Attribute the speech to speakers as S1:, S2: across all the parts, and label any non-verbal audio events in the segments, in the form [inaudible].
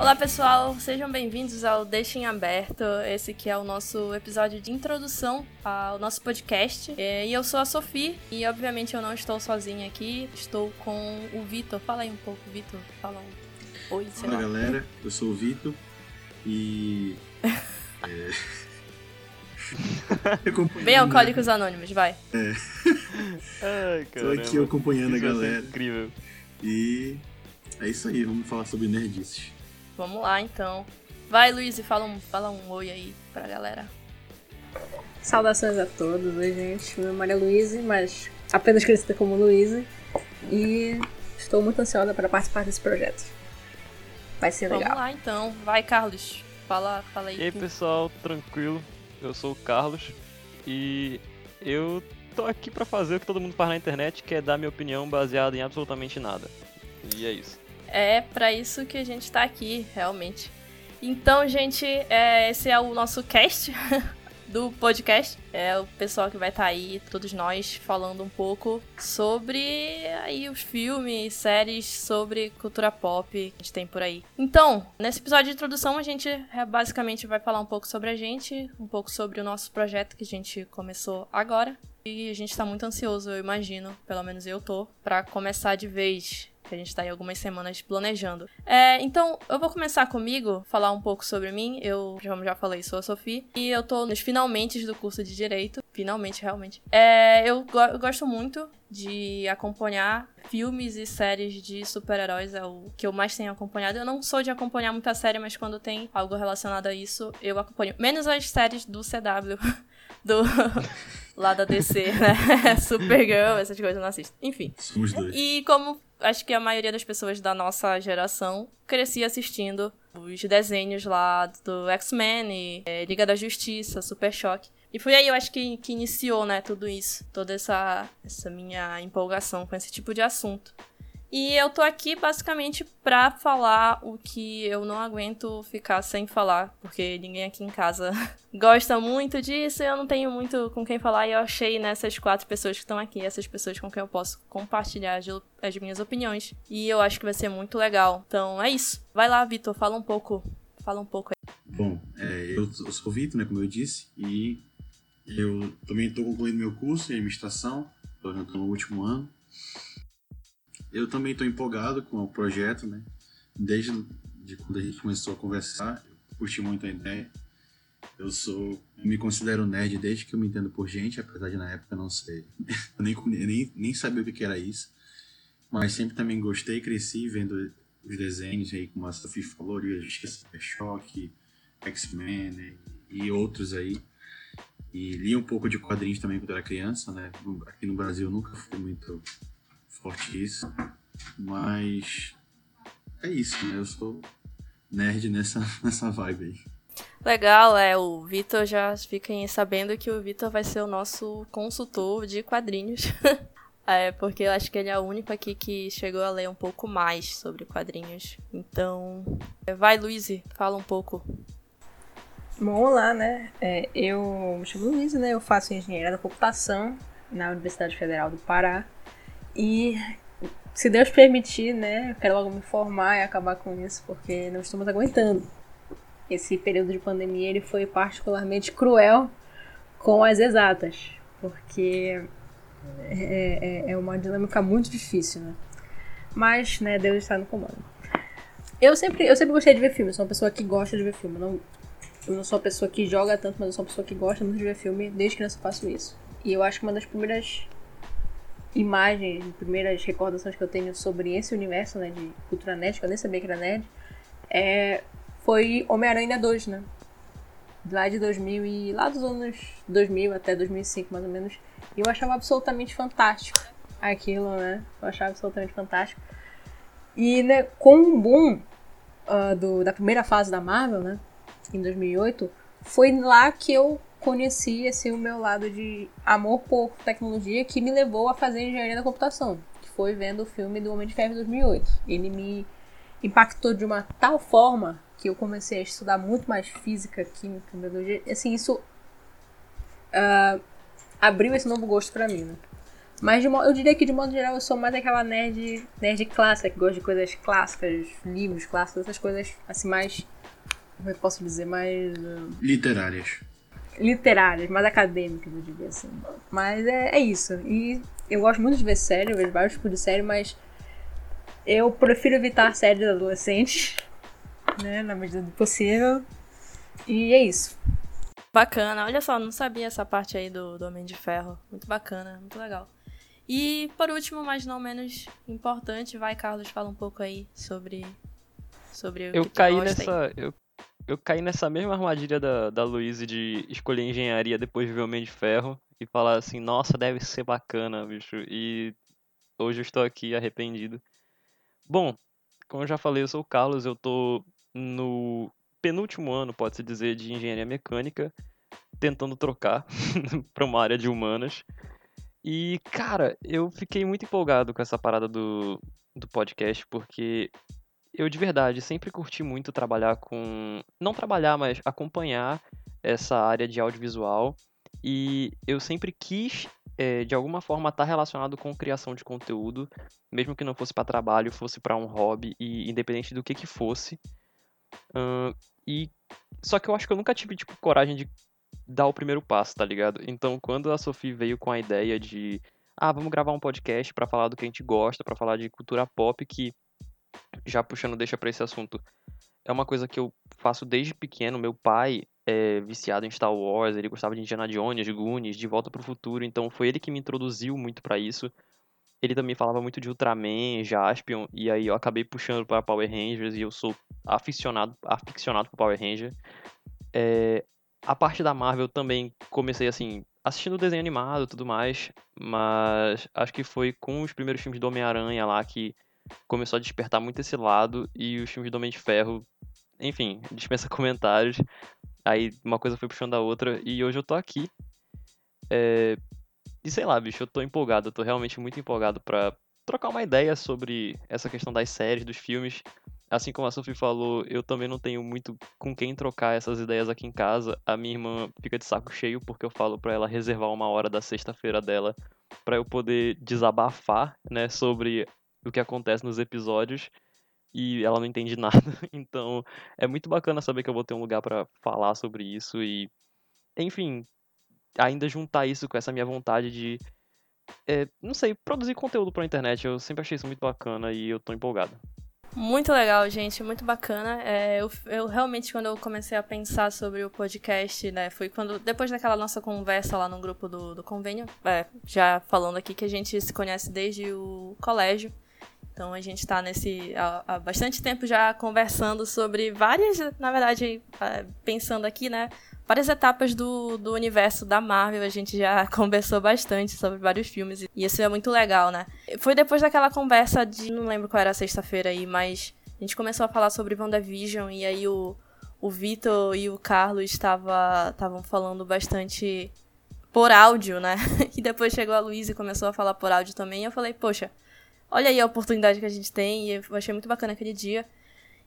S1: Olá pessoal, sejam bem-vindos ao Deixa em Aberto, esse que é o nosso episódio de introdução ao nosso podcast. É, e eu sou a Sofia e obviamente eu não estou sozinha aqui, estou com o Vitor. Fala aí um pouco, Vitor, fala um oi, sei
S2: Fala galera, eu sou o Vitor e... [laughs] é... [laughs]
S1: Bem alcoólicos anônimos, vai.
S2: É.
S3: Ai,
S2: Tô aqui acompanhando
S3: Isso
S2: a galera.
S3: Incrível.
S2: E é isso aí, vamos falar sobre nerdices.
S1: Vamos lá então. Vai, Luiz, e fala um, fala um oi aí pra galera.
S4: Saudações a todos, oi gente. Meu nome é Luíse, mas apenas conhecida como Luíse. E estou muito ansiosa para participar desse projeto. Vai ser
S1: Vamos
S4: legal.
S1: lá então. Vai, Carlos. Fala, fala aí.
S3: E aí, pessoal, tranquilo? Eu sou o Carlos e eu tô aqui pra fazer o que todo mundo faz na internet, que é dar minha opinião baseada em absolutamente nada. E é isso.
S1: É pra isso que a gente tá aqui, realmente. Então, gente, é, esse é o nosso cast [laughs] do podcast. É o pessoal que vai estar aí, todos nós, falando um pouco sobre aí os filmes, séries, sobre cultura pop que a gente tem por aí. Então, nesse episódio de introdução, a gente é, basicamente vai falar um pouco sobre a gente, um pouco sobre o nosso projeto que a gente começou agora. E a gente tá muito ansioso, eu imagino, pelo menos eu tô, pra começar de vez que a gente tá aí algumas semanas planejando. É, então, eu vou começar comigo, falar um pouco sobre mim. Eu, como já falei, sou a Sofia. E eu tô nos finalmente do curso de Direito. Finalmente, realmente. É, eu, go eu gosto muito de acompanhar filmes e séries de super-heróis. É o que eu mais tenho acompanhado. Eu não sou de acompanhar muita série, mas quando tem algo relacionado a isso, eu acompanho. Menos as séries do CW. [laughs] do [laughs] lá da DC, né? [laughs] Supergirl, essas coisas eu não assisto. Enfim. E como acho que a maioria das pessoas da nossa geração crescia assistindo os desenhos lá do X-Men é, Liga da Justiça, Super Choque. E foi aí, eu acho que, que iniciou, né, tudo isso. Toda essa, essa minha empolgação com esse tipo de assunto. E eu tô aqui basicamente pra falar o que eu não aguento ficar sem falar, porque ninguém aqui em casa [laughs] gosta muito disso eu não tenho muito com quem falar. E eu achei nessas quatro pessoas que estão aqui, essas pessoas com quem eu posso compartilhar as, as minhas opiniões. E eu acho que vai ser muito legal. Então é isso. Vai lá, Vitor, fala um pouco. Fala um pouco aí.
S2: Bom, é, eu, eu sou o Vitor, né, como eu disse, e eu também estou concluindo meu curso em administração, estou no último ano. Eu também estou empolgado com o projeto, né? Desde de quando a gente começou a conversar, eu curti muito a ideia. Eu sou, eu me considero nerd desde que eu me entendo por gente, apesar de na época não ser, [laughs] eu nem, nem, nem sabia o que era isso. Mas sempre também gostei, cresci vendo os desenhos aí, como a Sophie falou, Liga Justiça, Choque, X-Men né? e outros aí. E li um pouco de quadrinhos também quando era criança, né? Aqui no Brasil nunca foi muito forte isso. Mas é isso, né? Eu sou nerd nessa, [laughs] nessa vibe aí.
S1: Legal, é. O Vitor já fiquem sabendo que o Vitor vai ser o nosso consultor de quadrinhos. [laughs] é, porque eu acho que ele é o único aqui que chegou a ler um pouco mais sobre quadrinhos. Então. Vai, Luiz, fala um pouco.
S4: Bom, olá, né? É, eu me chamo Luísa, né? Eu faço engenharia da computação na Universidade Federal do Pará. E se Deus permitir, né, eu quero logo me formar e acabar com isso, porque não estamos aguentando. Esse período de pandemia ele foi particularmente cruel com as exatas, porque é, é, é uma dinâmica muito difícil, né? Mas, né, Deus está no comando. Eu sempre, eu sempre gostei de ver filme, sou uma pessoa que gosta de ver filme. Eu não, eu não sou uma pessoa que joga tanto, mas eu sou uma pessoa que gosta muito de ver filme, desde criança eu faço isso. E eu acho que uma das primeiras imagens, primeiras recordações que eu tenho sobre esse universo, né, de cultura nerd, que eu nem sabia que era nerd, é, foi Homem-Aranha 2, né? Lá de 2000 e lá dos anos 2000 até 2005, mais ou menos. E eu achava absolutamente fantástico aquilo, né? Eu achava absolutamente fantástico. E, né, com o boom uh, do, da primeira fase da Marvel, né, em 2008, foi lá que eu conheci assim, o meu lado de amor por tecnologia que me levou a fazer engenharia da computação, que foi vendo o filme do Homem de Ferro de 2008. Ele me impactou de uma tal forma que eu comecei a estudar muito mais física, química, biologia. Assim, isso uh, abriu esse novo gosto para mim, né? Mas de, eu diria que de modo geral eu sou mais aquela nerd, nerd clássica, que gosta de coisas clássicas, livros clássicos, essas coisas assim mais. Como eu posso dizer? Mais. Uh,
S2: literárias.
S4: Literárias, mais acadêmicas, eu diria assim. Mas é, é isso. E eu gosto muito de ver série, eu vejo vários tipos de série, mas eu prefiro evitar séries adolescentes, [laughs] né? Na medida do possível. E é isso.
S1: Bacana, olha só, não sabia essa parte aí do, do Homem de Ferro. Muito bacana, muito legal. E por último, mas não menos importante, vai, Carlos, fala um pouco aí sobre, sobre o
S3: eu
S1: que
S3: caí nessa eu, eu caí nessa mesma armadilha da, da Luísa de escolher engenharia depois de ver o Homem de Ferro e falar assim, nossa, deve ser bacana, bicho. E hoje eu estou aqui arrependido. Bom, como eu já falei, eu sou o Carlos, eu tô no penúltimo ano, pode-se dizer, de engenharia mecânica, tentando trocar [laughs] para uma área de humanas. E, cara, eu fiquei muito empolgado com essa parada do, do podcast, porque eu de verdade sempre curti muito trabalhar com. Não trabalhar, mas acompanhar essa área de audiovisual. E eu sempre quis, é, de alguma forma, estar tá relacionado com criação de conteúdo, mesmo que não fosse para trabalho, fosse para um hobby, e independente do que que fosse. Uh, e só que eu acho que eu nunca tive tipo coragem de dar o primeiro passo, tá ligado? Então, quando a Sophie veio com a ideia de, ah, vamos gravar um podcast para falar do que a gente gosta, para falar de cultura pop, que já puxando deixa para esse assunto, é uma coisa que eu faço desde pequeno. Meu pai é viciado em Star Wars, ele gostava de Indiana Jones, Goonies, De Volta para o Futuro, então foi ele que me introduziu muito para isso. Ele também falava muito de Ultraman, Jaspion, e aí eu acabei puxando para Power Rangers e eu sou aficionado, aficionado por Power Ranger. É, a parte da Marvel também comecei assim, assistindo desenho animado e tudo mais, mas acho que foi com os primeiros filmes do Homem-Aranha lá que começou a despertar muito esse lado e os filmes do Homem de Ferro, enfim, [laughs] dispensa comentários. Aí uma coisa foi puxando a outra e hoje eu tô aqui. É... E sei lá, bicho, eu tô empolgado, eu tô realmente muito empolgado pra trocar uma ideia sobre essa questão das séries, dos filmes assim como a Sophie falou, eu também não tenho muito com quem trocar essas ideias aqui em casa. A minha irmã fica de saco cheio porque eu falo para ela reservar uma hora da sexta-feira dela para eu poder desabafar, né, sobre o que acontece nos episódios e ela não entende [laughs] nada. Então, é muito bacana saber que eu vou ter um lugar para falar sobre isso e enfim, ainda juntar isso com essa minha vontade de é, não sei, produzir conteúdo pra internet. Eu sempre achei isso muito bacana e eu tô empolgado.
S1: Muito legal, gente, muito bacana. É, eu, eu, realmente, quando eu comecei a pensar sobre o podcast, né, foi quando, depois daquela nossa conversa lá no grupo do, do convênio, é, já falando aqui que a gente se conhece desde o colégio. Então a gente está nesse há, há, bastante tempo já conversando sobre várias, na verdade, é, pensando aqui, né, várias etapas do, do universo da Marvel. A gente já [laughs] conversou bastante sobre vários filmes. E isso é muito legal, né? Foi depois daquela conversa de. Não lembro qual era a sexta-feira aí, mas a gente começou a falar sobre WandaVision. E aí o, o Vitor e o Carlos estavam falando bastante por áudio, né? [laughs] E depois chegou a Luísa e começou a falar por áudio também. E eu falei, poxa, olha aí a oportunidade que a gente tem. E eu achei muito bacana aquele dia.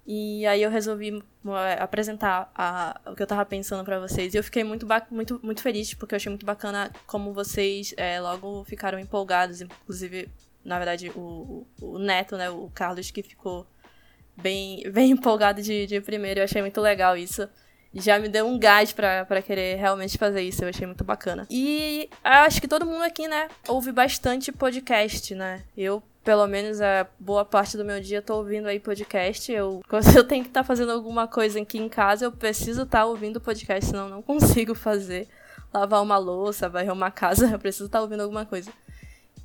S1: E aí eu resolvi apresentar a, o que eu tava pensando para vocês. E eu fiquei muito, muito, muito feliz, porque eu achei muito bacana como vocês é, logo ficaram empolgados. Inclusive, na verdade, o, o, Neto, né, o Carlos, que ficou bem, [laughs] bem empolgado de, de primeiro. Eu achei muito legal isso. Já me deu um gás para querer realmente fazer isso. Eu achei muito bacana. E acho que todo mundo aqui, né, ouve bastante podcast, né? Eu, pelo menos a boa parte do meu dia tô ouvindo aí podcast. Eu, [laughs] quando eu tenho que estar tá fazendo alguma coisa aqui em casa, eu preciso estar tá ouvindo podcast, senão não consigo fazer. Lavar uma louça, varrer uma casa, [laughs] eu preciso estar tá ouvindo alguma coisa.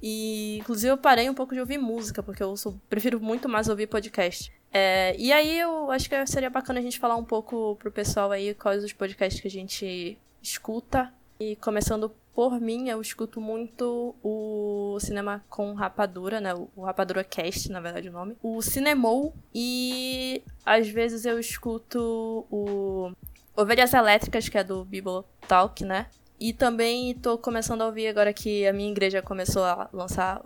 S1: E, inclusive, eu parei um pouco de ouvir música, porque eu sou, prefiro muito mais ouvir podcast. É, e aí, eu acho que seria bacana a gente falar um pouco pro pessoal aí quais os podcasts que a gente escuta. E começando por mim, eu escuto muito o Cinema com Rapadura, né? O Rapadura Cast, na verdade, o nome. O Cinemou. E às vezes eu escuto o Ovelhas Elétricas, que é do Bible Talk, né? E também tô começando a ouvir agora que a minha igreja começou a lançar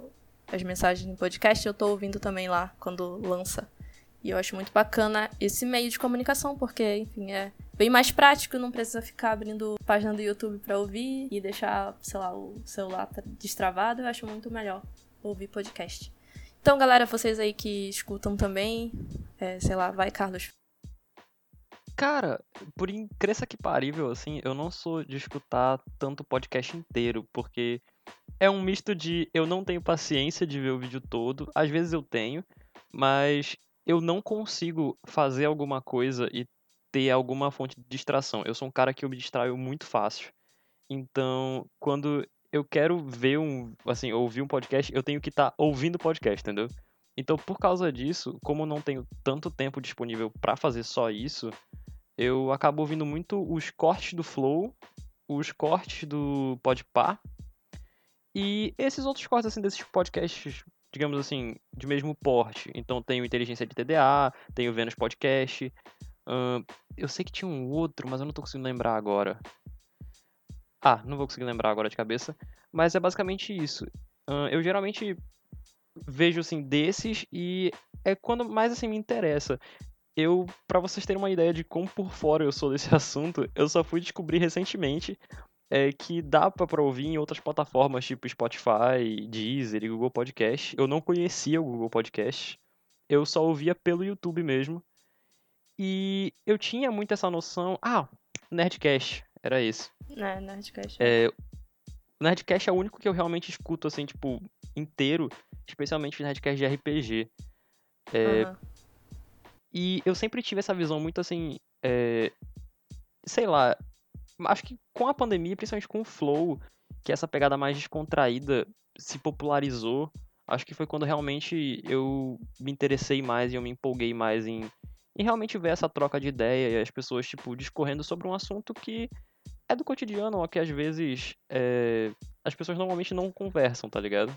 S1: as mensagens no podcast, eu tô ouvindo também lá quando lança. E eu acho muito bacana esse meio de comunicação, porque, enfim, é bem mais prático, não precisa ficar abrindo página do YouTube para ouvir e deixar, sei lá, o celular destravado. Eu acho muito melhor ouvir podcast. Então, galera, vocês aí que escutam também, é, sei lá, vai, Carlos.
S3: Cara, por incrível que parível, assim, eu não sou de escutar tanto podcast inteiro, porque é um misto de eu não tenho paciência de ver o vídeo todo, às vezes eu tenho, mas eu não consigo fazer alguma coisa e ter alguma fonte de distração. Eu sou um cara que eu me distraio muito fácil. Então, quando eu quero ver um, assim, ouvir um podcast, eu tenho que estar tá ouvindo podcast, entendeu? Então, por causa disso, como não tenho tanto tempo disponível para fazer só isso, eu acabo ouvindo muito os cortes do Flow, os cortes do Podpah e esses outros cortes assim desses podcasts, digamos assim, de mesmo porte. Então, tenho Inteligência de TDA, tenho Vênus Podcast, Uh, eu sei que tinha um outro, mas eu não tô conseguindo lembrar agora. Ah, não vou conseguir lembrar agora de cabeça. Mas é basicamente isso. Uh, eu geralmente vejo assim desses e é quando mais assim me interessa. Eu, para vocês terem uma ideia de como por fora eu sou desse [laughs] assunto, eu só fui descobrir recentemente é, que dá para ouvir em outras plataformas tipo Spotify, Deezer e Google Podcast. Eu não conhecia o Google Podcast. Eu só ouvia pelo YouTube mesmo. E eu tinha muito essa noção. Ah, Nerdcast, era esse.
S1: É, Nerdcast.
S3: É, Nerdcast é o único que eu realmente escuto, assim, tipo, inteiro, especialmente Nerdcast de RPG. É, uhum. E eu sempre tive essa visão muito assim. É, sei lá. Acho que com a pandemia, principalmente com o Flow, que essa pegada mais descontraída se popularizou. Acho que foi quando realmente eu me interessei mais e eu me empolguei mais em e realmente ver essa troca de ideia e as pessoas, tipo, discorrendo sobre um assunto que é do cotidiano, ou que às vezes é, as pessoas normalmente não conversam, tá ligado?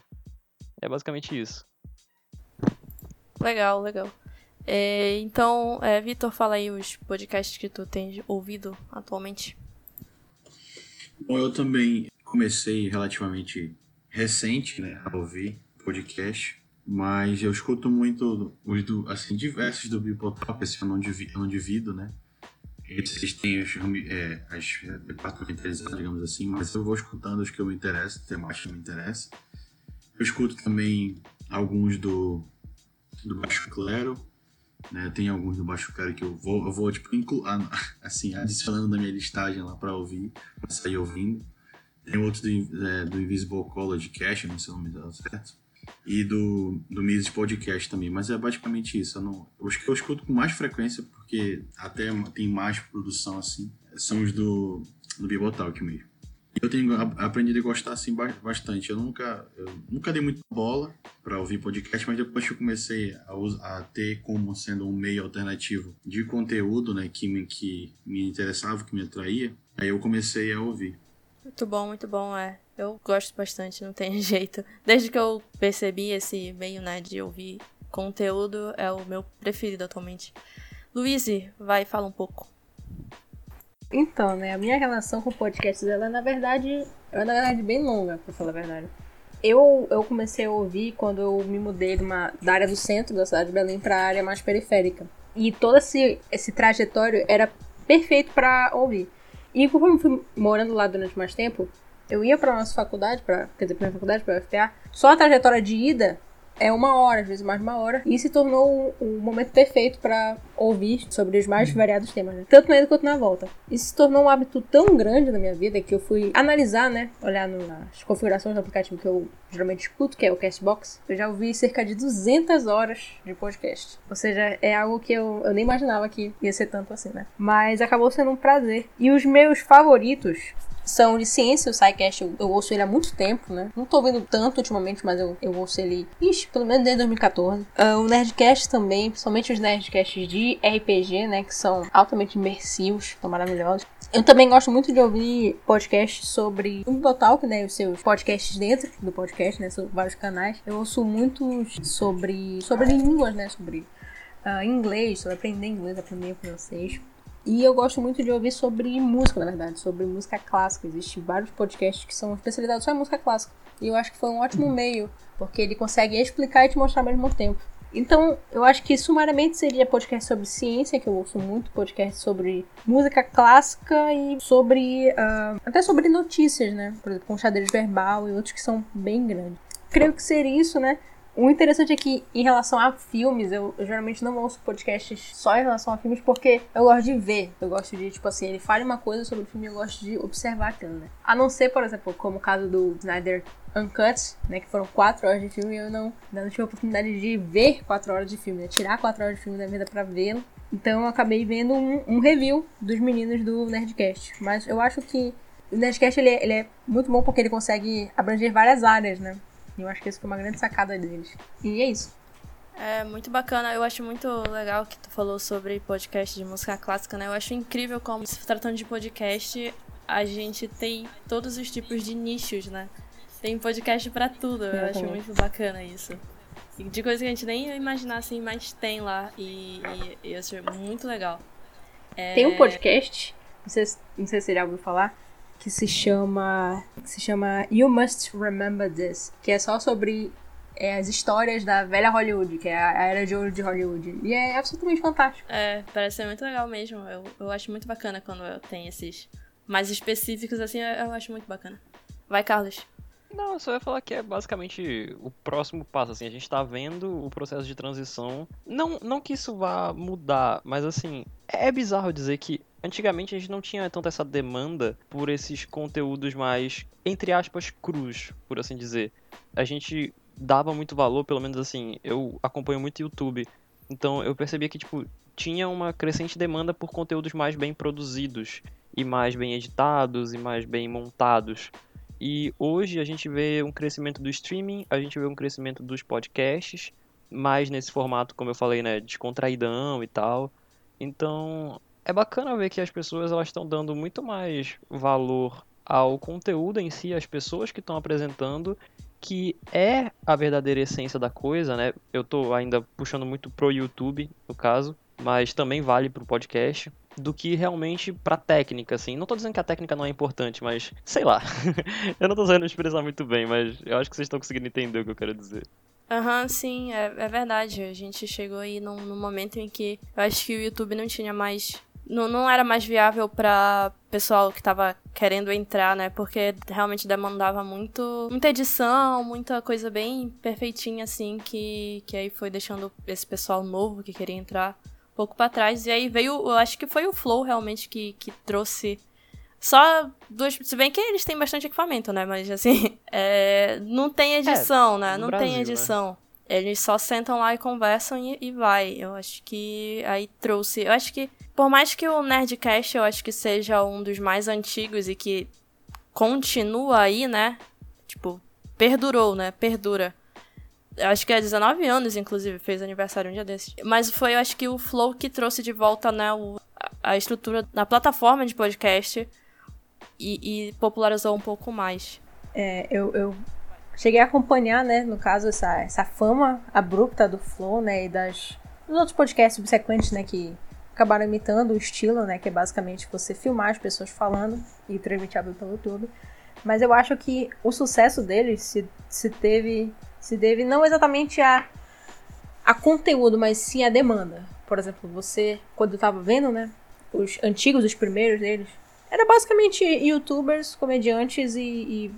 S3: É basicamente isso.
S1: Legal, legal. É, então, é, Vitor, fala aí os podcasts que tu tens ouvido atualmente.
S2: Bom, eu também comecei relativamente recente né, a ouvir podcast. Mas eu escuto muito os do, assim, diversos do Bibotop, assim, eu não, divido, eu não divido, né? Esses têm as, é, as departamentalizadas, digamos assim, mas eu vou escutando os que eu me interesso, temáticos que me interessam. Eu escuto também alguns do, do Baixo Clero, né? Tem alguns do Baixo que eu vou, eu vou tipo, inclu, [laughs] assim, adicionando na minha listagem lá para ouvir, para sair ouvindo. Tem outros do, é, do Invisible College Cash, não sei o nome dela certo e do, do Mises Podcast também. Mas é basicamente isso. Eu, não, os que eu escuto com mais frequência, porque até tem mais produção assim, são os do, do Bibotalk mesmo. Eu tenho aprendido a gostar assim bastante. Eu nunca, eu nunca dei muita bola para ouvir podcast, mas depois que eu comecei a, a, ter como sendo um meio alternativo de conteúdo, né, que me, que me interessava, que me atraía, aí eu comecei a ouvir.
S1: Muito bom, muito bom, é. Eu gosto bastante, não tem [laughs] jeito. Desde que eu percebi esse meio, né, de ouvir conteúdo, é o meu preferido atualmente. Luiz, vai, fala um pouco.
S4: Então, né, a minha relação com podcasts, ela na verdade, é na verdade bem longa, pra falar a verdade. Eu, eu comecei a ouvir quando eu me mudei de uma, da área do centro da cidade de Belém para área mais periférica. E todo esse, esse trajetório era perfeito para ouvir. E como fui morando lá durante mais tempo, eu ia pra nossa faculdade, pra, quer dizer, pra minha faculdade, pra UFPA, só a trajetória de ida é uma hora, às vezes mais de uma hora, e se tornou o um, um momento perfeito para ouvir sobre os mais variados temas, né? tanto na ida quanto na volta. Isso se tornou um hábito tão grande na minha vida que eu fui analisar, né, olhar nas configurações do aplicativo que eu geralmente escuto, que é o Castbox, eu já ouvi cerca de 200 horas de podcast. Ou seja, é algo que eu, eu nem imaginava que ia ser tanto assim, né? Mas acabou sendo um prazer. E os meus favoritos são de ciência, o SciCast eu, eu ouço ele há muito tempo, né? Não tô ouvindo tanto ultimamente, mas eu, eu ouço ele, ixi, pelo menos desde 2014. Uh, ah, o Nerdcast também, principalmente os Nerdcasts de RPG, né? Que são altamente imersivos, são maravilhosos. Eu também gosto muito de ouvir podcasts sobre o Botalk, né? Os seus podcasts dentro do podcast, né? São vários canais. Eu ouço muitos sobre, sobre línguas, né? Sobre uh, inglês, sobre aprender inglês, aprender francês. E eu gosto muito de ouvir sobre música, na verdade, sobre música clássica. Existem vários podcasts que são especializados só em música clássica. E eu acho que foi um ótimo meio, porque ele consegue explicar e te mostrar ao mesmo tempo. Então, eu acho que sumariamente seria podcast sobre ciência, que eu ouço muito, podcast sobre música clássica e sobre. Uh, até sobre notícias, né? Por exemplo, com xadrez verbal e outros que são bem grandes. Creio que seria isso, né? O interessante é que, em relação a filmes, eu, eu, geralmente não ouço podcasts só em relação a filmes, porque eu gosto de ver. Eu gosto de, tipo assim, ele fale uma coisa sobre o filme e eu gosto de observar aquilo, né? A não ser, por exemplo, como o caso do Snyder Uncut, né? Que foram quatro horas de filme e eu não, não tive a oportunidade de ver quatro horas de filme, né? Tirar quatro horas de filme da vida pra vê-lo. Então eu acabei vendo um, um, review dos meninos do Nerdcast. Mas eu acho que o Nerdcast ele é, ele é muito bom porque ele consegue abranger várias áreas, né? Eu acho que isso foi uma grande sacada deles. E é isso.
S1: É muito bacana, eu acho muito legal que tu falou sobre podcast de música clássica, né? Eu acho incrível como, se tratando de podcast, a gente tem todos os tipos de nichos, né? Tem podcast para tudo, eu, acho muito bacana isso. De coisa que a gente nem ia imaginar assim, mas tem lá e, e, e eu acho muito legal.
S4: É... Tem um podcast, não sei, não sei se você já ouviu falar, que se chama que se chama You Must Remember This, que é só sobre é, as histórias da velha Hollywood, que é a era de ouro de Hollywood. E é absolutamente fantástico.
S1: É, parece ser muito legal mesmo. Eu, eu acho muito bacana quando tem esses mais específicos, assim, eu acho muito bacana. Vai, Carlos.
S3: Não, só ia falar que é basicamente o próximo passo, assim, a gente tá vendo o processo de transição. Não, não que isso vá mudar, mas assim, é bizarro dizer que antigamente a gente não tinha tanta essa demanda por esses conteúdos mais, entre aspas, crus, por assim dizer. A gente dava muito valor, pelo menos assim, eu acompanho muito YouTube, então eu percebia que, tipo, tinha uma crescente demanda por conteúdos mais bem produzidos e mais bem editados e mais bem montados. E hoje a gente vê um crescimento do streaming, a gente vê um crescimento dos podcasts, mais nesse formato, como eu falei, né, descontraidão e tal. Então, é bacana ver que as pessoas elas estão dando muito mais valor ao conteúdo em si, às pessoas que estão apresentando, que é a verdadeira essência da coisa, né? Eu tô ainda puxando muito pro YouTube, no caso, mas também vale pro podcast do que realmente pra técnica, assim. Não tô dizendo que a técnica não é importante, mas sei lá. [laughs] eu não tô sabendo expressar muito bem, mas eu acho que vocês estão conseguindo entender o que eu quero dizer.
S1: Aham, uhum, sim, é, é, verdade. A gente chegou aí num, num, momento em que eu acho que o YouTube não tinha mais. Não, não era mais viável para pessoal que tava querendo entrar, né? Porque realmente demandava muito, muita edição, muita coisa bem perfeitinha, assim, que, que aí foi deixando esse pessoal novo que queria entrar pouco para trás. E aí veio, eu acho que foi o Flow realmente que, que trouxe só duas. Se bem que eles têm bastante equipamento, né? Mas assim, [laughs] é, não tem edição, é, né? Não Brasil, tem né? edição. Né? Eles só sentam lá e conversam e, e, vai. Eu acho que aí trouxe. Eu acho que, por mais que o Nerdcast eu acho que seja um dos mais antigos e que continua aí, né? Tipo, perdurou, né? Perdura acho que é 19 anos, inclusive, fez aniversário um dia desses. Mas foi, eu acho que o Flow que trouxe de volta, né, o, a estrutura na plataforma de podcast e, e popularizou um pouco mais.
S4: É, eu, eu cheguei a acompanhar, né, no caso, essa, essa fama abrupta do Flow, né, e das, dos outros podcasts subsequentes, né, que acabaram imitando o estilo, né, que é basicamente você filmar as pessoas falando e transmitir pelo YouTube. Mas eu acho que o sucesso deles se, se teve se deve não exatamente a, a conteúdo, mas sim a demanda. Por exemplo, você, quando eu tava vendo, né, os antigos, os primeiros deles, era basicamente youtubers, comediantes e, e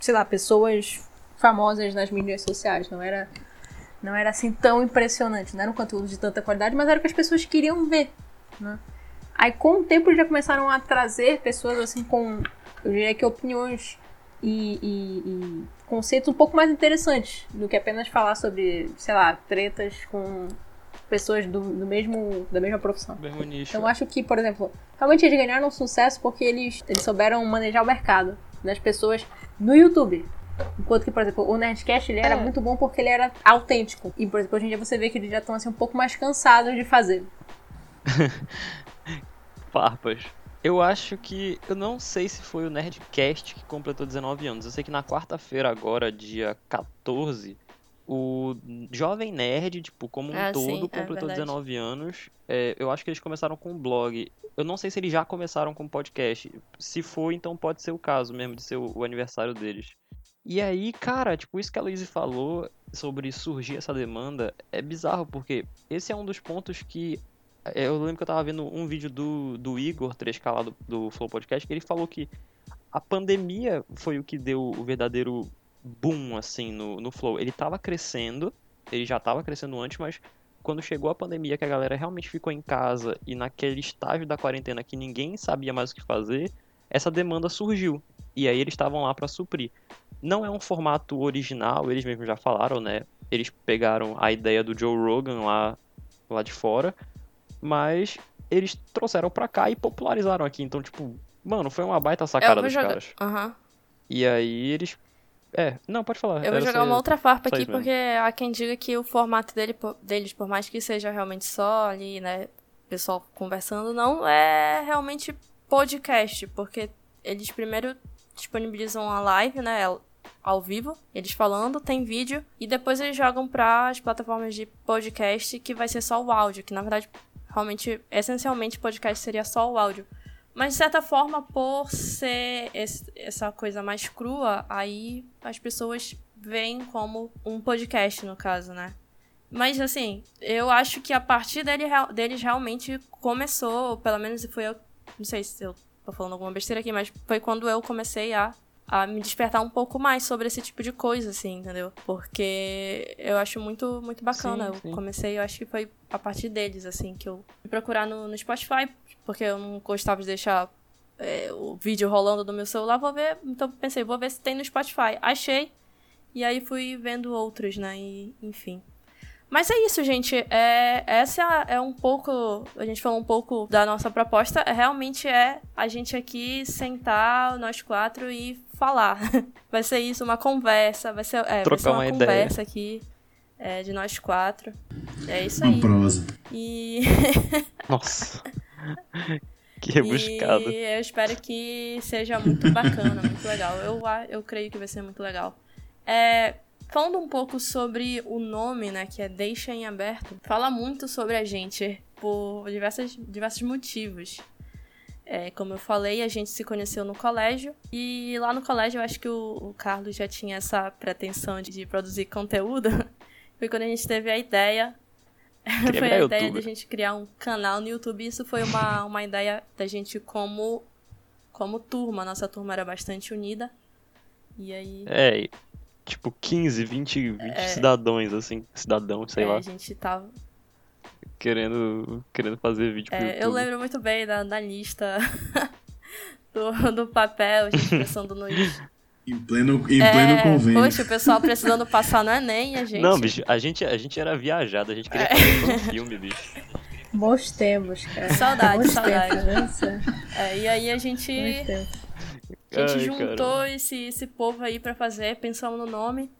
S4: sei lá, pessoas famosas nas mídias sociais. Não era, não era assim tão impressionante, não era um conteúdo de tanta qualidade, mas era o que as pessoas queriam ver, né? Aí com o tempo já começaram a trazer pessoas assim com, eu diria que opiniões e, e, e conceitos um pouco mais interessantes do que apenas falar sobre, sei lá, tretas com pessoas do, do mesmo da mesma profissão.
S3: Mesmo nicho.
S4: Então eu acho que, por exemplo, realmente eles ganharam sucesso porque eles, eles souberam manejar o mercado das pessoas no YouTube. Enquanto que, por exemplo, o Nerdcast ele era é. muito bom porque ele era autêntico. E, por exemplo, hoje em dia você vê que eles já estão assim, um pouco mais cansados de fazer. [laughs]
S3: Farpas. Eu acho que. Eu não sei se foi o Nerdcast que completou 19 anos. Eu sei que na quarta-feira, agora, dia 14, o Jovem Nerd, tipo, como um ah, todo, sim, é completou é 19 anos. É, eu acho que eles começaram com um blog. Eu não sei se eles já começaram com podcast. Se for, então pode ser o caso mesmo de ser o, o aniversário deles. E aí, cara, tipo, isso que a Luiz falou sobre surgir essa demanda é bizarro, porque esse é um dos pontos que. Eu lembro que eu tava vendo um vídeo do, do Igor 3K lá do, do Flow Podcast, que ele falou que a pandemia foi o que deu o verdadeiro boom, assim, no, no Flow. Ele tava crescendo, ele já tava crescendo antes, mas quando chegou a pandemia, que a galera realmente ficou em casa e naquele estágio da quarentena que ninguém sabia mais o que fazer, essa demanda surgiu. E aí eles estavam lá para suprir. Não é um formato original, eles mesmos já falaram, né? Eles pegaram a ideia do Joe Rogan lá, lá de fora, mas eles trouxeram pra cá e popularizaram aqui. Então, tipo, mano, foi uma baita sacada dos
S1: jogar.
S3: caras.
S1: Aham.
S3: E aí eles. É, não, pode falar.
S1: Eu vou jogar uma outra farpa aqui, porque há quem diga que o formato dele, deles, por mais que seja realmente só ali, né, pessoal conversando, não é realmente podcast, porque eles primeiro disponibilizam a live, né, ao- ao vivo, eles falando, tem vídeo, e depois eles jogam para as plataformas de podcast, que vai ser só o áudio, que na verdade, realmente, essencialmente, podcast seria só o áudio. Mas, de certa forma, por ser esse- essa coisa mais crua, aí as pessoas veem como um podcast, no caso, né? Mas, assim, eu acho que a partir dele, deles realmente começou, pelo menos foi eu. Não sei se eu tô falando alguma besteira aqui, mas foi quando eu comecei a, a me despertar um pouco mais sobre esse tipo de coisa, assim, entendeu? Porque eu acho muito, muito bacana.
S3: Sim, sim.
S1: Eu comecei, eu acho que foi a partir deles, assim, que eu fui procurar no, no Spotify, porque eu não gostava de deixar é, o vídeo rolando no meu celular, vou ver. Então pensei, vou ver se tem no Spotify. Achei. E aí fui vendo outros, né? E, enfim. Mas é isso, gente. É, essa é um pouco. A gente falou um pouco da nossa proposta. Realmente é a gente aqui sentar, nós quatro, e falar. [laughs] Vai ser isso, uma conversa. Vai ser, é, vai
S3: Trocar
S1: ser uma,
S3: uma ideia.
S1: conversa aqui é, de nós quatro. É isso
S2: Uma
S1: aí.
S2: prosa.
S1: E. [laughs]
S3: Nossa. que rebuscado.
S1: E eu espero que seja muito bacana, muito legal. Eu, eu creio que vai ser muito legal. É, falando um pouco sobre o nome, né, que é Deixa em Aberto, fala muito sobre a gente por diversas, diversos motivos. É, como eu falei, a gente se conheceu no colégio e lá no colégio eu acho que o, o Carlos já tinha essa pretensão de, de produzir conteúdo. [laughs] Foi quando a gente teve a ideia [laughs] foi a ideia
S3: youtuber.
S1: de a gente criar um canal no YouTube. Isso foi uma, uma ideia da gente como, como turma. Nossa turma era bastante unida. E aí
S3: É, tipo, 15, 20, 20
S1: É.
S3: cidadãos, assim, cidadãos, sei
S1: é,
S3: lá,
S1: a gente tava.
S3: querendo, querendo fazer vídeo pro
S1: é,
S3: YouTube.
S1: eu lembro muito bem da, da lista [laughs] do, do papel, a gente pensando nos.
S2: Em pleno, em pleno
S1: É,
S2: convênio.
S1: poxa, o pessoal precisando passar no Enem, a gente.
S3: Não, bicho, a gente, a gente era viajado, a gente
S1: É.
S3: queria fazer um filme, bicho.
S4: Bons tempos, cara.
S1: Saudade,
S4: Bons
S1: saudade.
S4: tempos, nossa.
S1: É, e aí a gente. A gente
S3: Ai,
S1: juntou
S3: caramba.
S1: esse, esse povo aí pra fazer, pensamos no nome.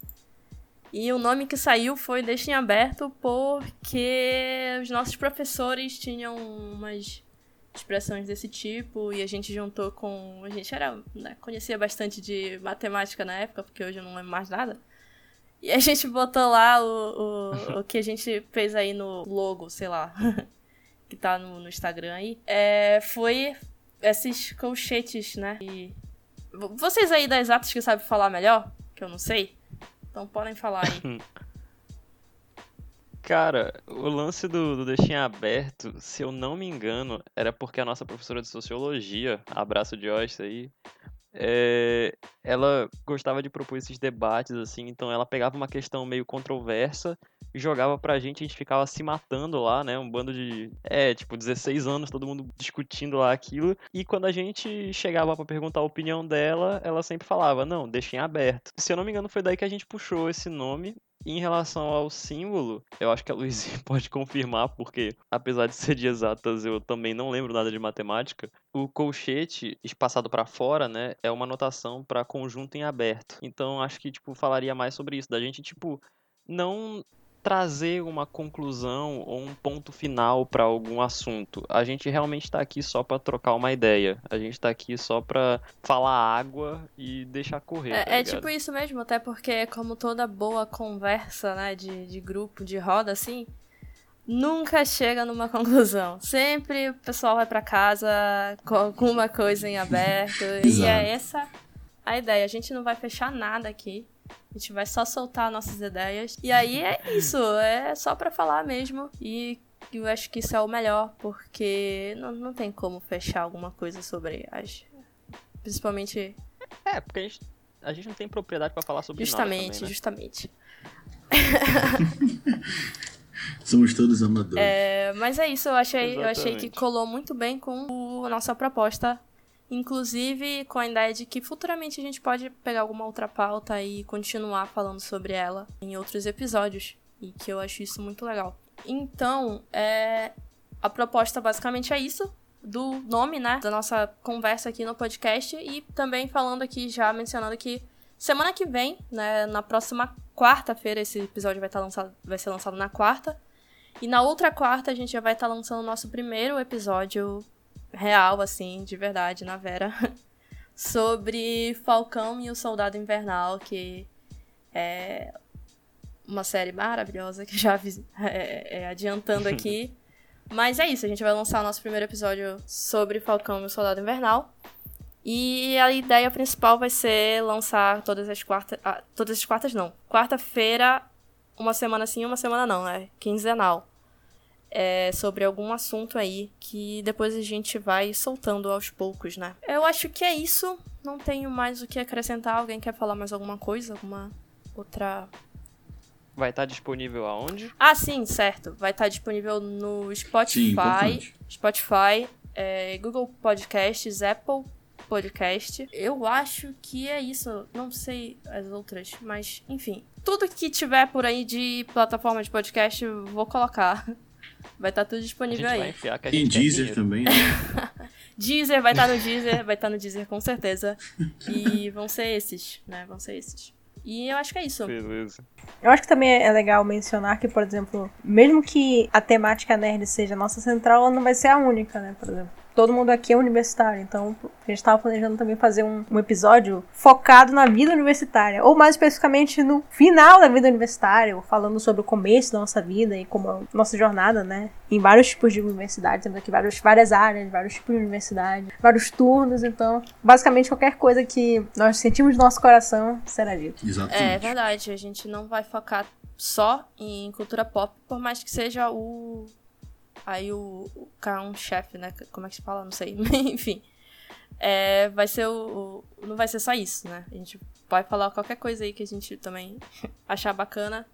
S1: E o nome que saiu foi Deixa em Aberto porque os nossos professores tinham umas expressões desse tipo e a gente juntou com. A gente era. né, conhecia bastante de matemática na época, porque hoje eu não lembro mais nada. E a gente botou lá o, o, o que a gente fez aí no logo, sei lá, [laughs] que tá no, no Instagram aí. É, foi esses colchetes, né? E vocês aí das atas que sabem falar melhor, que eu não sei, então podem falar aí. [laughs]
S3: Cara, o lance do, do Deixinho Aberto, se eu não me engano, era porque a nossa professora de Sociologia, abraço Joyce aí, é, ela gostava de propor esses debates, assim, então ela pegava uma questão meio controversa e jogava pra gente, a gente ficava se matando lá, né, um bando de, é, tipo, 16 anos, todo mundo discutindo lá aquilo, e quando a gente chegava pra perguntar a opinião dela, ela sempre falava, não, deixa em aberto. Se eu não me engano, foi daí que a gente puxou esse nome, em relação ao símbolo, eu acho que a Luizinha [laughs] pode confirmar, porque apesar de ser de exatas, eu também não lembro nada de matemática. O colchete espaçado para fora, né, é uma notação para conjunto em aberto. Então acho que tipo falaria mais sobre isso, da gente tipo não trazer uma conclusão ou um ponto final para algum assunto. A gente realmente está aqui só para trocar uma ideia. A gente está aqui só para falar água e deixar correr. tá
S1: É, é
S3: ligado?
S1: tipo isso mesmo, até porque como toda boa conversa, né, de, de grupo, de roda, assim, nunca chega numa [laughs] conclusão. Sempre o pessoal vai pra casa com alguma coisa em aberto. e é essa a ideia. A gente não vai fechar nada aqui. A gente vai só soltar nossas ideias. E aí é isso, é só para falar mesmo. E eu acho que isso é o melhor, porque não, não tem como fechar alguma coisa sobre as. Principalmente.
S3: É, porque a gente, a gente não tem propriedade para falar sobre
S1: justamente,
S3: nada. Também, né?
S1: Justamente, [laughs]
S2: Somos todos amadores.
S1: É, mas é isso, eu achei, eu achei que colou muito bem com o, a nossa proposta. Inclusive com a ideia de que futuramente a gente pode pegar alguma outra pauta e continuar falando sobre ela em outros episódios. E que eu acho isso muito legal. Então, é, a proposta basicamente é isso. Do nome, né? Da nossa conversa aqui no podcast. E também falando aqui, já mencionando que semana que vem, né? Na próxima quarta-feira, esse episódio vai, tá lançado, vai ser lançado na quarta. E na outra quarta a gente já vai estar tá lançando o nosso primeiro episódio real, assim, de verdade, na Vera. [laughs] sobre Falcão e o Soldado Invernal, que é uma série maravilhosa que já [laughs] é, é, adiantando [laughs] aqui. Mas é isso, a gente vai lançar o nosso primeiro episódio sobre Falcão e o Soldado Invernal. E a ideia principal vai ser lançar todas as quartas. Ah, todas as quartas não. Quarta-feira, uma semana sim, uma semana não, né? Quinzenal. É sobre algum assunto aí que depois a gente vai soltando aos poucos, né? Eu acho que é isso. Não tenho mais o que acrescentar. Alguém quer falar mais alguma coisa? Alguma outra
S3: Vai estar disponível aonde?
S1: Ah, sim, certo. Vai estar disponível no Spotify, sim, Spotify, é, Google Podcasts, Apple Podcast. Eu acho que é isso. Não sei as outras, mas enfim. Tudo que tiver por aí de plataforma de podcast, eu vou colocar. [laughs] Vai estar tudo disponível aí.
S2: Em Deezer também, né? [laughs]
S1: Deezer, vai estar no Deezer, vai estar no Deezer com certeza. E vão ser esses, né? Vão ser esses. E eu acho que é isso.
S3: Beleza.
S4: Eu acho que também é legal mencionar que, por exemplo, mesmo que a temática nerd seja a nossa central, ela não vai ser a única, né? Por exemplo todo mundo aqui é universitário, então a gente estava planejando também fazer um, um, episódio focado na vida universitária, ou mais especificamente no final da vida universitária, falando sobre o começo da nossa vida e como a nossa jornada, né? Em vários tipos de universidades, temos aqui vários, várias áreas, vários tipos de universidade, vários turnos, então basicamente qualquer coisa que nós sentimos no nosso coração será dito.
S2: Exatamente.
S1: É verdade, a gente não vai focar só em cultura pop, por mais que seja o Aí o, o carro-chefe, né? Como é que se fala? Não sei. [laughs] Enfim. É, vai ser o, o, Não vai ser só isso, né? A gente vai falar qualquer coisa aí que a gente também achar bacana.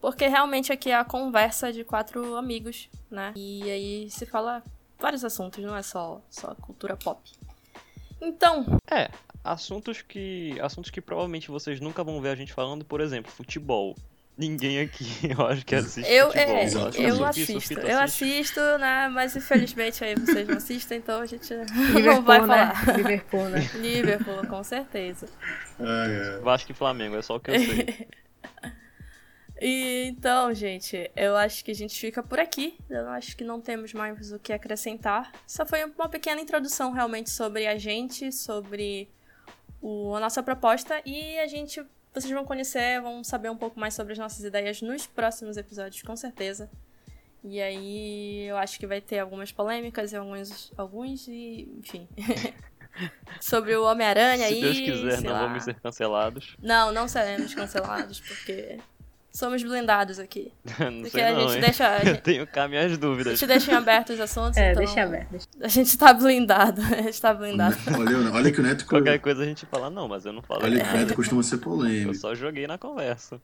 S1: Porque realmente aqui é a conversa de quatro amigos, né? E aí se fala vários assuntos, não é só, só cultura pop. Então.
S3: É, assuntos que. Assuntos que provavelmente vocês nunca vão ver a gente falando, por exemplo, futebol. Ninguém aqui, [laughs] eu acho que assiste
S1: eu,
S3: futebol.
S1: É, eu, assisto, eu assisto, né? Mas infelizmente aí vocês não assistem, então a gente não [laughs] vai né? falar.
S4: Liverpool, né?
S1: Liverpool, com certeza.
S2: Ah, é.
S3: Vasco e Flamengo, é só o que eu sei. [laughs]
S1: e, então, gente, eu acho que a gente fica por aqui. Eu acho que não temos mais o que acrescentar. Só foi uma pequena introdução realmente sobre a gente, sobre o, a nossa proposta e a gente vocês vão conhecer, vão saber um pouco mais sobre as nossas ideias nos próximos episódios, com certeza. E aí eu acho que vai ter algumas polêmicas e alguns, alguns e, enfim. [laughs] sobre o Homem-Aranha aí. Se
S3: Deus quiser, não
S1: lá.
S3: vamos ser cancelados.
S1: Não, não seremos cancelados, porque somos blindados aqui. [laughs]
S3: não
S1: Porque
S3: sei
S1: a
S3: não,
S1: gente
S3: hein?
S1: deixa. A [laughs] gente,
S3: Eu tenho cá minhas dúvidas.
S1: a gente deixa em aberto os assuntos. [laughs]
S4: É,
S1: então
S4: deixa aberto.
S1: A gente tá blindado. A gente tá blindado.
S2: Olha, olha que o Neto.
S3: Qualquer coisa a gente fala, não, mas eu não falei
S2: Olha que o. Neto costuma ser
S3: Eu
S2: polêmico.
S3: só joguei na conversa.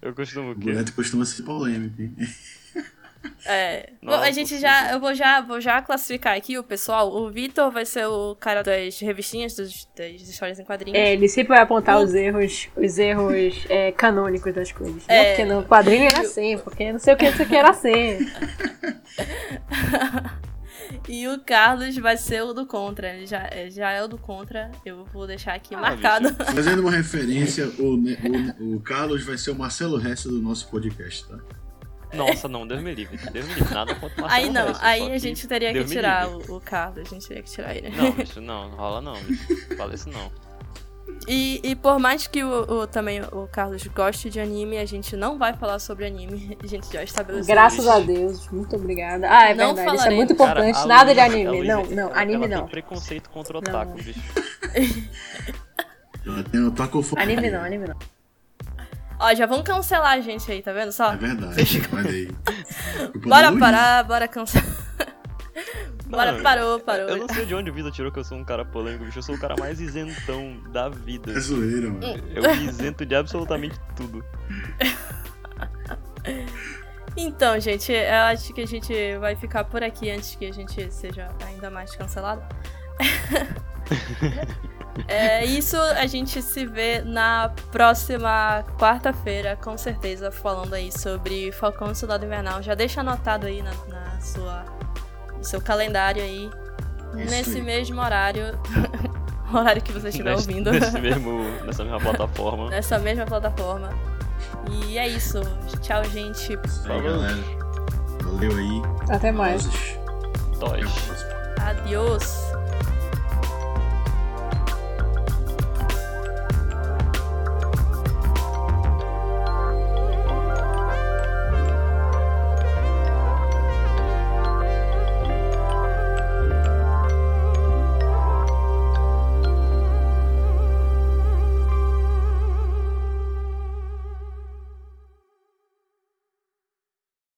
S3: Eu costumo o
S2: O
S3: quê?
S2: Neto costuma ser polêmico, hein? [laughs]
S1: É.
S3: Nossa,
S1: a gente já. Eu vou já, vou já classificar aqui o pessoal. O Vitor vai ser o cara das revistinhas, dos, das histórias em quadrinhos.
S4: É, ele sempre vai apontar os erros, os erros é, canônicos das coisas.
S1: É.
S4: Né? Porque no quadrinho era assim, porque não sei o que isso aqui era assim. [laughs]
S1: E o Carlos vai ser o do Contra. Ele já, é- já é o do Contra. Eu vou deixar aqui
S3: Ah,
S1: marcado. [laughs]
S2: Fazendo uma referência, o, o, o Carlos vai ser o Marcelo Ressa do nosso podcast, tá?
S3: Nossa, não, Deus me livre. Deus me livre. Nada contra o Marcelo
S1: Aí não,
S3: Hess,
S1: aí a gente teria que
S3: Deus me
S1: tirar o, o Carlos. A gente teria que tirar ele.
S3: Não, [laughs] bicho, não, não rola não, bicho. Fala isso não.
S1: E, e por mais que o, o- também o Carlos goste de anime, a gente não vai falar sobre anime. [laughs] A gente já estabeleceu
S4: Graças
S1: isso.
S4: a Deus, muito obrigada. Ah, é
S1: Não
S4: verdade, isso é
S1: falaremos.
S4: muito
S3: Cara,
S4: importante.
S3: a
S4: Nada de
S3: Luísa- a
S4: anime.
S3: Luísa,
S4: Não, não,
S3: ela-
S4: anime
S3: ela
S4: não.
S3: tem preconceito contra o
S4: Não.
S3: otaku, bicho.
S2: Eu tenho tacofobia. [laughs]
S4: Anime não, anime não.
S1: Ó, já vão cancelar a gente aí, tá vendo só?
S2: É verdade, olha aí. [laughs]
S1: Bora parar, bora cancelar. [laughs] Bora,
S3: Mano,
S1: parou, parou.
S3: Eu não sei de onde o Vitor tirou que eu sou um cara polêmico, bicho. Eu sou o cara mais isentão da vida.
S2: É zoeira, mano.
S3: Eu me isento de absolutamente tudo. [laughs]
S1: Então, gente, eu acho que a gente vai ficar por aqui antes que a gente seja ainda mais cancelado. É isso, a gente se vê na próxima quarta-feira, com certeza, falando aí sobre Falcão e Soldado Invernal. Já deixa anotado aí na, na sua, no seu calendário aí,
S2: Isso
S1: nesse
S2: aí.
S1: mesmo horário, [laughs] horário que você estiver
S3: Nesse-
S1: ouvindo.
S3: Nesse [laughs] mesmo, nessa mesma plataforma.
S1: nessa mesma plataforma. E é isso. Tchau, gente.
S3: Falou.
S2: galera. Valeu aí.
S4: Até mais.
S2: Doses. Até